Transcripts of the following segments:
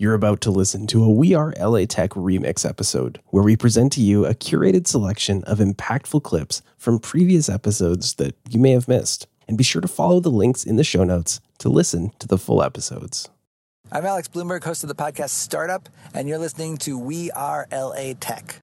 You're about to listen to a We Are LA Tech remix episode where we present to you a curated selection of impactful clips from previous episodes that you may have missed. And be sure to follow the links in the show notes to listen to the full episodes. I'm Alex Blumberg, host of the podcast Startup, and you're listening to We Are LA Tech.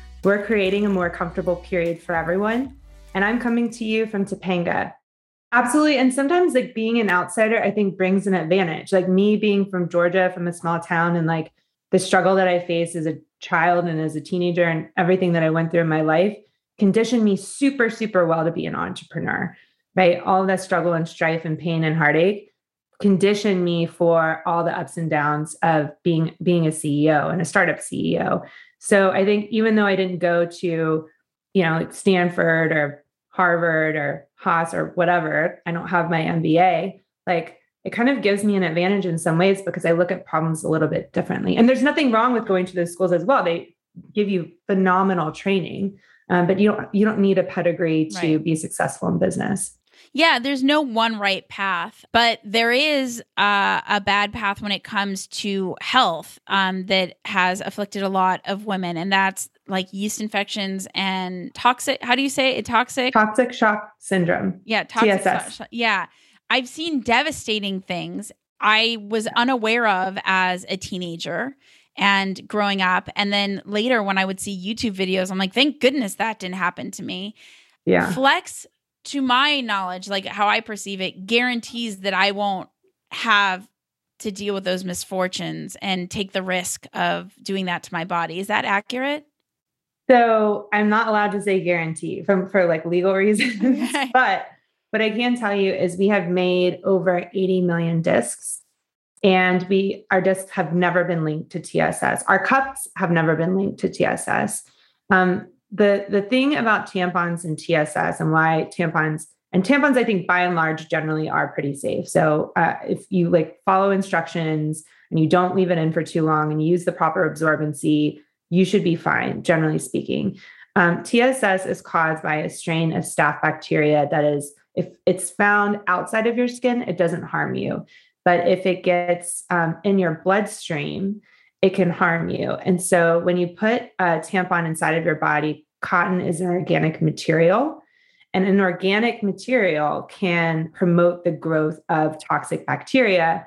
We're creating a more comfortable period for everyone. And I'm coming to you from Topanga. Absolutely. And sometimes, like being an outsider, I think brings an advantage. Like me being from Georgia, from a small town, and like the struggle that I faced as a child and as a teenager and everything that I went through in my life conditioned me super, super well to be an entrepreneur, right? All that struggle and strife and pain and heartache conditioned me for all the ups and downs of being being a CEO and a startup CEO. So I think even though I didn't go to, you know, like Stanford or Harvard or Haas or whatever, I don't have my MBA, like it kind of gives me an advantage in some ways because I look at problems a little bit differently. And there's nothing wrong with going to those schools as well. They give you phenomenal training, um, but you don't you don't need a pedigree to right. be successful in business. Yeah, there's no one right path, but there is uh, a bad path when it comes to health um, that has afflicted a lot of women, and that's like yeast infections and toxic. How do you say it? Toxic. Toxic shock syndrome. Yeah, toxic. TSS. Shock, yeah, I've seen devastating things I was unaware of as a teenager and growing up, and then later when I would see YouTube videos, I'm like, thank goodness that didn't happen to me. Yeah. Flex to my knowledge, like how I perceive it, guarantees that I won't have to deal with those misfortunes and take the risk of doing that to my body. Is that accurate? So I'm not allowed to say guarantee from for like legal reasons, okay. but what I can tell you is we have made over 80 million discs and we our discs have never been linked to TSS. Our cups have never been linked to TSS. Um, the the thing about tampons and TSS and why tampons and tampons, I think by and large generally are pretty safe. So uh, if you like follow instructions and you don't leave it in for too long and you use the proper absorbency, you should be fine. Generally speaking, um, TSS is caused by a strain of staph bacteria that is if it's found outside of your skin, it doesn't harm you. But if it gets um, in your bloodstream, it can harm you. And so when you put a tampon inside of your body, cotton is an organic material. And an organic material can promote the growth of toxic bacteria.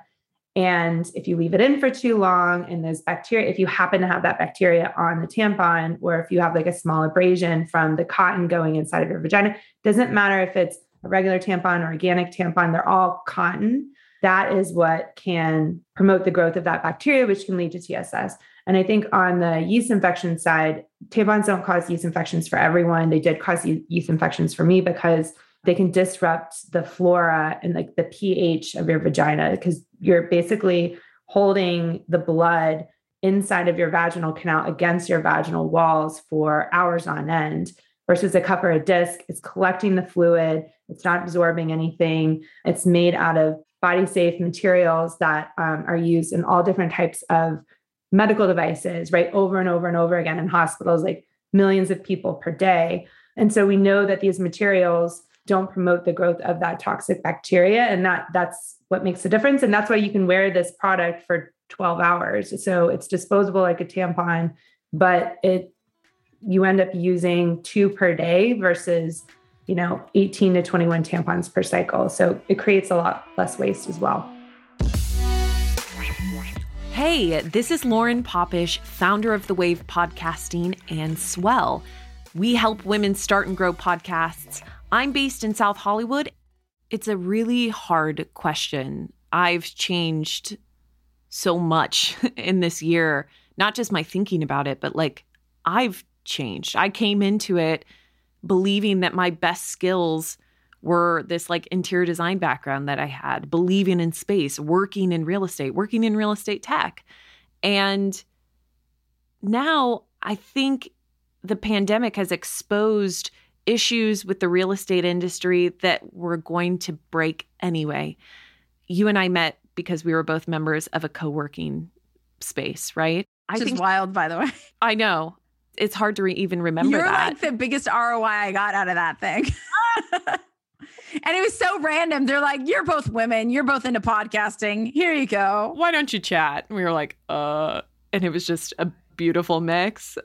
And if you leave it in for too long, and those bacteria, if you happen to have that bacteria on the tampon, or if you have like a small abrasion from the cotton going inside of your vagina, doesn't matter if it's a regular tampon or organic tampon, they're all cotton that is what can promote the growth of that bacteria, which can lead to TSS. And I think on the yeast infection side, tampons don't cause yeast infections for everyone. They did cause yeast infections for me because they can disrupt the flora and like the pH of your vagina because you're basically holding the blood inside of your vaginal canal against your vaginal walls for hours on end versus a cup or a disc. It's collecting the fluid, it's not absorbing anything. It's made out of body safe materials that um, are used in all different types of medical devices, right? Over and over and over again in hospitals, like millions of people per day. And so we know that these materials don't promote the growth of that toxic bacteria. And that that's what makes the difference. And that's why you can wear this product for 12 hours. So it's disposable like a tampon, but it you end up using two per day versus you know, 18 to 21 tampons per cycle. So it creates a lot less waste as well. Hey, this is Lauren Popish, founder of The Wave Podcasting and Swell. We help women start and grow podcasts. I'm based in South Hollywood. It's a really hard question. I've changed so much in this year, not just my thinking about it, but like I've changed. I came into it believing that my best skills were this like interior design background that I had, believing in space, working in real estate, working in real estate tech. And now I think the pandemic has exposed issues with the real estate industry that were going to break anyway. You and I met because we were both members of a co working space, right? Which I think wild, by the way. I know. It's hard to re- even remember You're that. like the biggest ROI I got out of that thing. and it was so random. They're like, "You're both women. You're both into podcasting. Here you go. Why don't you chat?" And we were like, "Uh," and it was just a beautiful mix.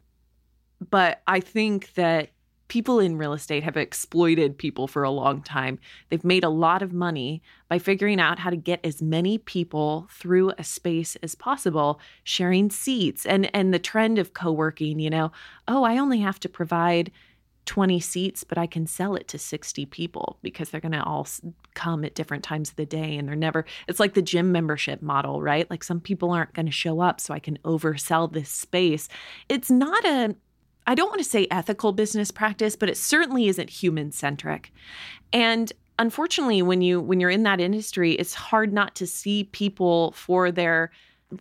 But I think that people in real estate have exploited people for a long time. They've made a lot of money by figuring out how to get as many people through a space as possible, sharing seats and and the trend of co-working, you know, oh, I only have to provide 20 seats, but I can sell it to 60 people because they're going to all come at different times of the day and they're never, it's like the gym membership model, right? Like some people aren't going to show up, so I can oversell this space. It's not a, I don't want to say ethical business practice, but it certainly isn't human centric. And unfortunately, when you when you're in that industry, it's hard not to see people for their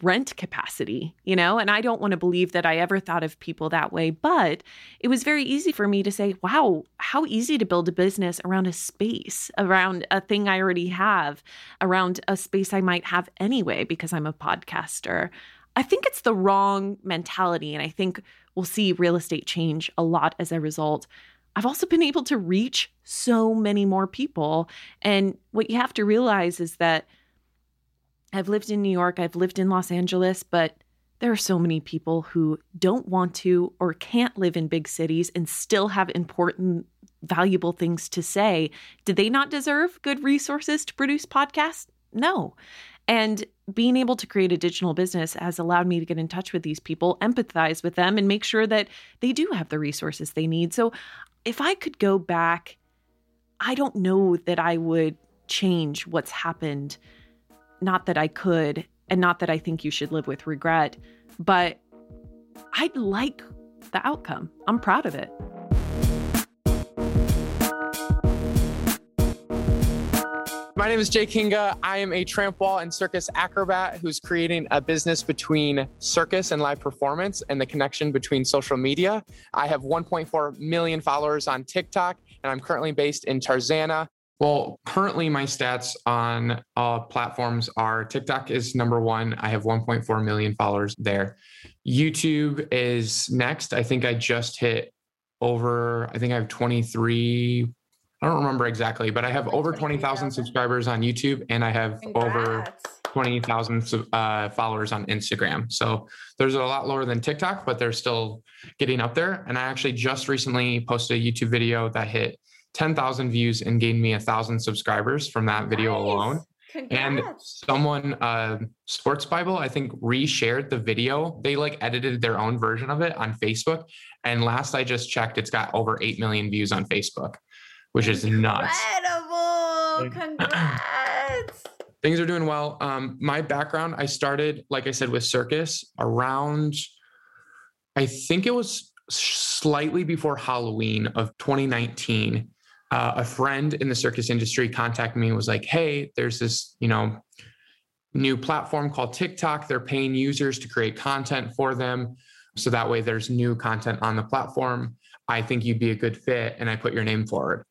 rent capacity, you know? And I don't want to believe that I ever thought of people that way, but it was very easy for me to say, wow, how easy to build a business around a space, around a thing I already have, around a space I might have anyway because I'm a podcaster. I think it's the wrong mentality. And I think we'll see real estate change a lot as a result. I've also been able to reach so many more people. And what you have to realize is that I've lived in New York, I've lived in Los Angeles, but there are so many people who don't want to or can't live in big cities and still have important, valuable things to say. Did they not deserve good resources to produce podcasts? No. And being able to create a digital business has allowed me to get in touch with these people, empathize with them, and make sure that they do have the resources they need. So if I could go back, I don't know that I would change what's happened. Not that I could, and not that I think you should live with regret, but I'd like the outcome. I'm proud of it. My name is Jay Kinga. I am a tramp wall and circus acrobat who's creating a business between circus and live performance and the connection between social media. I have 1.4 million followers on TikTok, and I'm currently based in Tarzana. Well, currently my stats on all platforms are TikTok is number one. I have 1.4 million followers there. YouTube is next. I think I just hit over, I think I have 23 I don't remember exactly, but I have over 20,000 subscribers on YouTube and I have Congrats. over 20,000 uh, followers on Instagram. So there's a lot lower than TikTok, but they're still getting up there. And I actually just recently posted a YouTube video that hit 10,000 views and gained me a thousand subscribers from that video nice. alone. Congrats. And someone, uh, Sports Bible, I think reshared the video. They like edited their own version of it on Facebook. And last I just checked, it's got over 8 million views on Facebook which is nuts. Incredible! Congrats. Things are doing well. Um, my background, I started, like I said, with circus around, I think it was slightly before Halloween of 2019. Uh, a friend in the circus industry contacted me and was like, hey, there's this, you know, new platform called TikTok. They're paying users to create content for them. So that way there's new content on the platform. I think you'd be a good fit. And I put your name forward.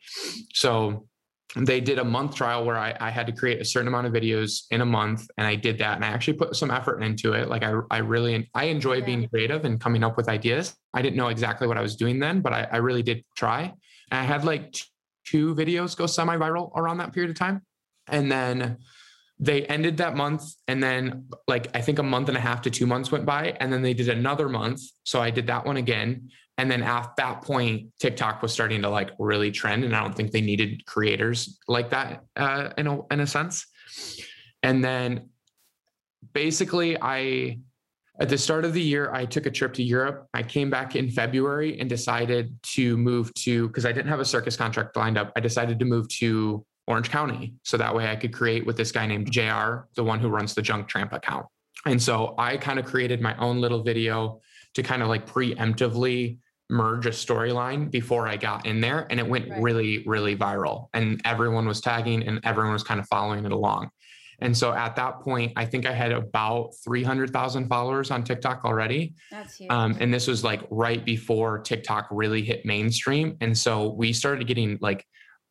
So they did a month trial where I, I, had to create a certain amount of videos in a month and i did that and i actually put some effort into it like i, I really i enjoy being creative and coming up with ideas i didn't know exactly what i was doing then but i, I really did try and i had like two videos go semi-viral around that period of time and then they ended that month and then like i think a month and a half to two months went by and then they did another month so i did that one again and then at that point, TikTok was starting to like really trend, and I don't think they needed creators like that uh, in a in a sense. And then basically, I at the start of the year, I took a trip to Europe. I came back in February and decided to move to because I didn't have a circus contract lined up. I decided to move to Orange County so that way I could create with this guy named JR, the one who runs the Junk Tramp account. And so I kind of created my own little video to kind of like preemptively merge a storyline before I got in there and it went right. really, really viral. And everyone was tagging and everyone was kind of following it along. And so at that point, I think I had about 300,000 followers on TikTok already. That's huge. Um, and this was like right before TikTok really hit mainstream. And so we started getting like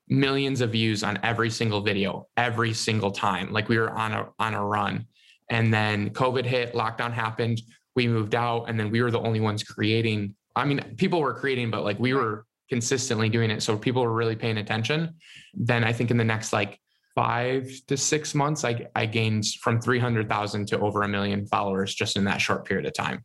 millions of views on every single video, every single time. Like we were on a on a run. And then COVID hit, lockdown happened, we moved out, and then we were the only ones creating. I mean, people were creating, but like we were consistently doing it. So people were really paying attention. Then I think in the next like five to six months, I, I gained from 300,000 to over a million followers just in that short period of time.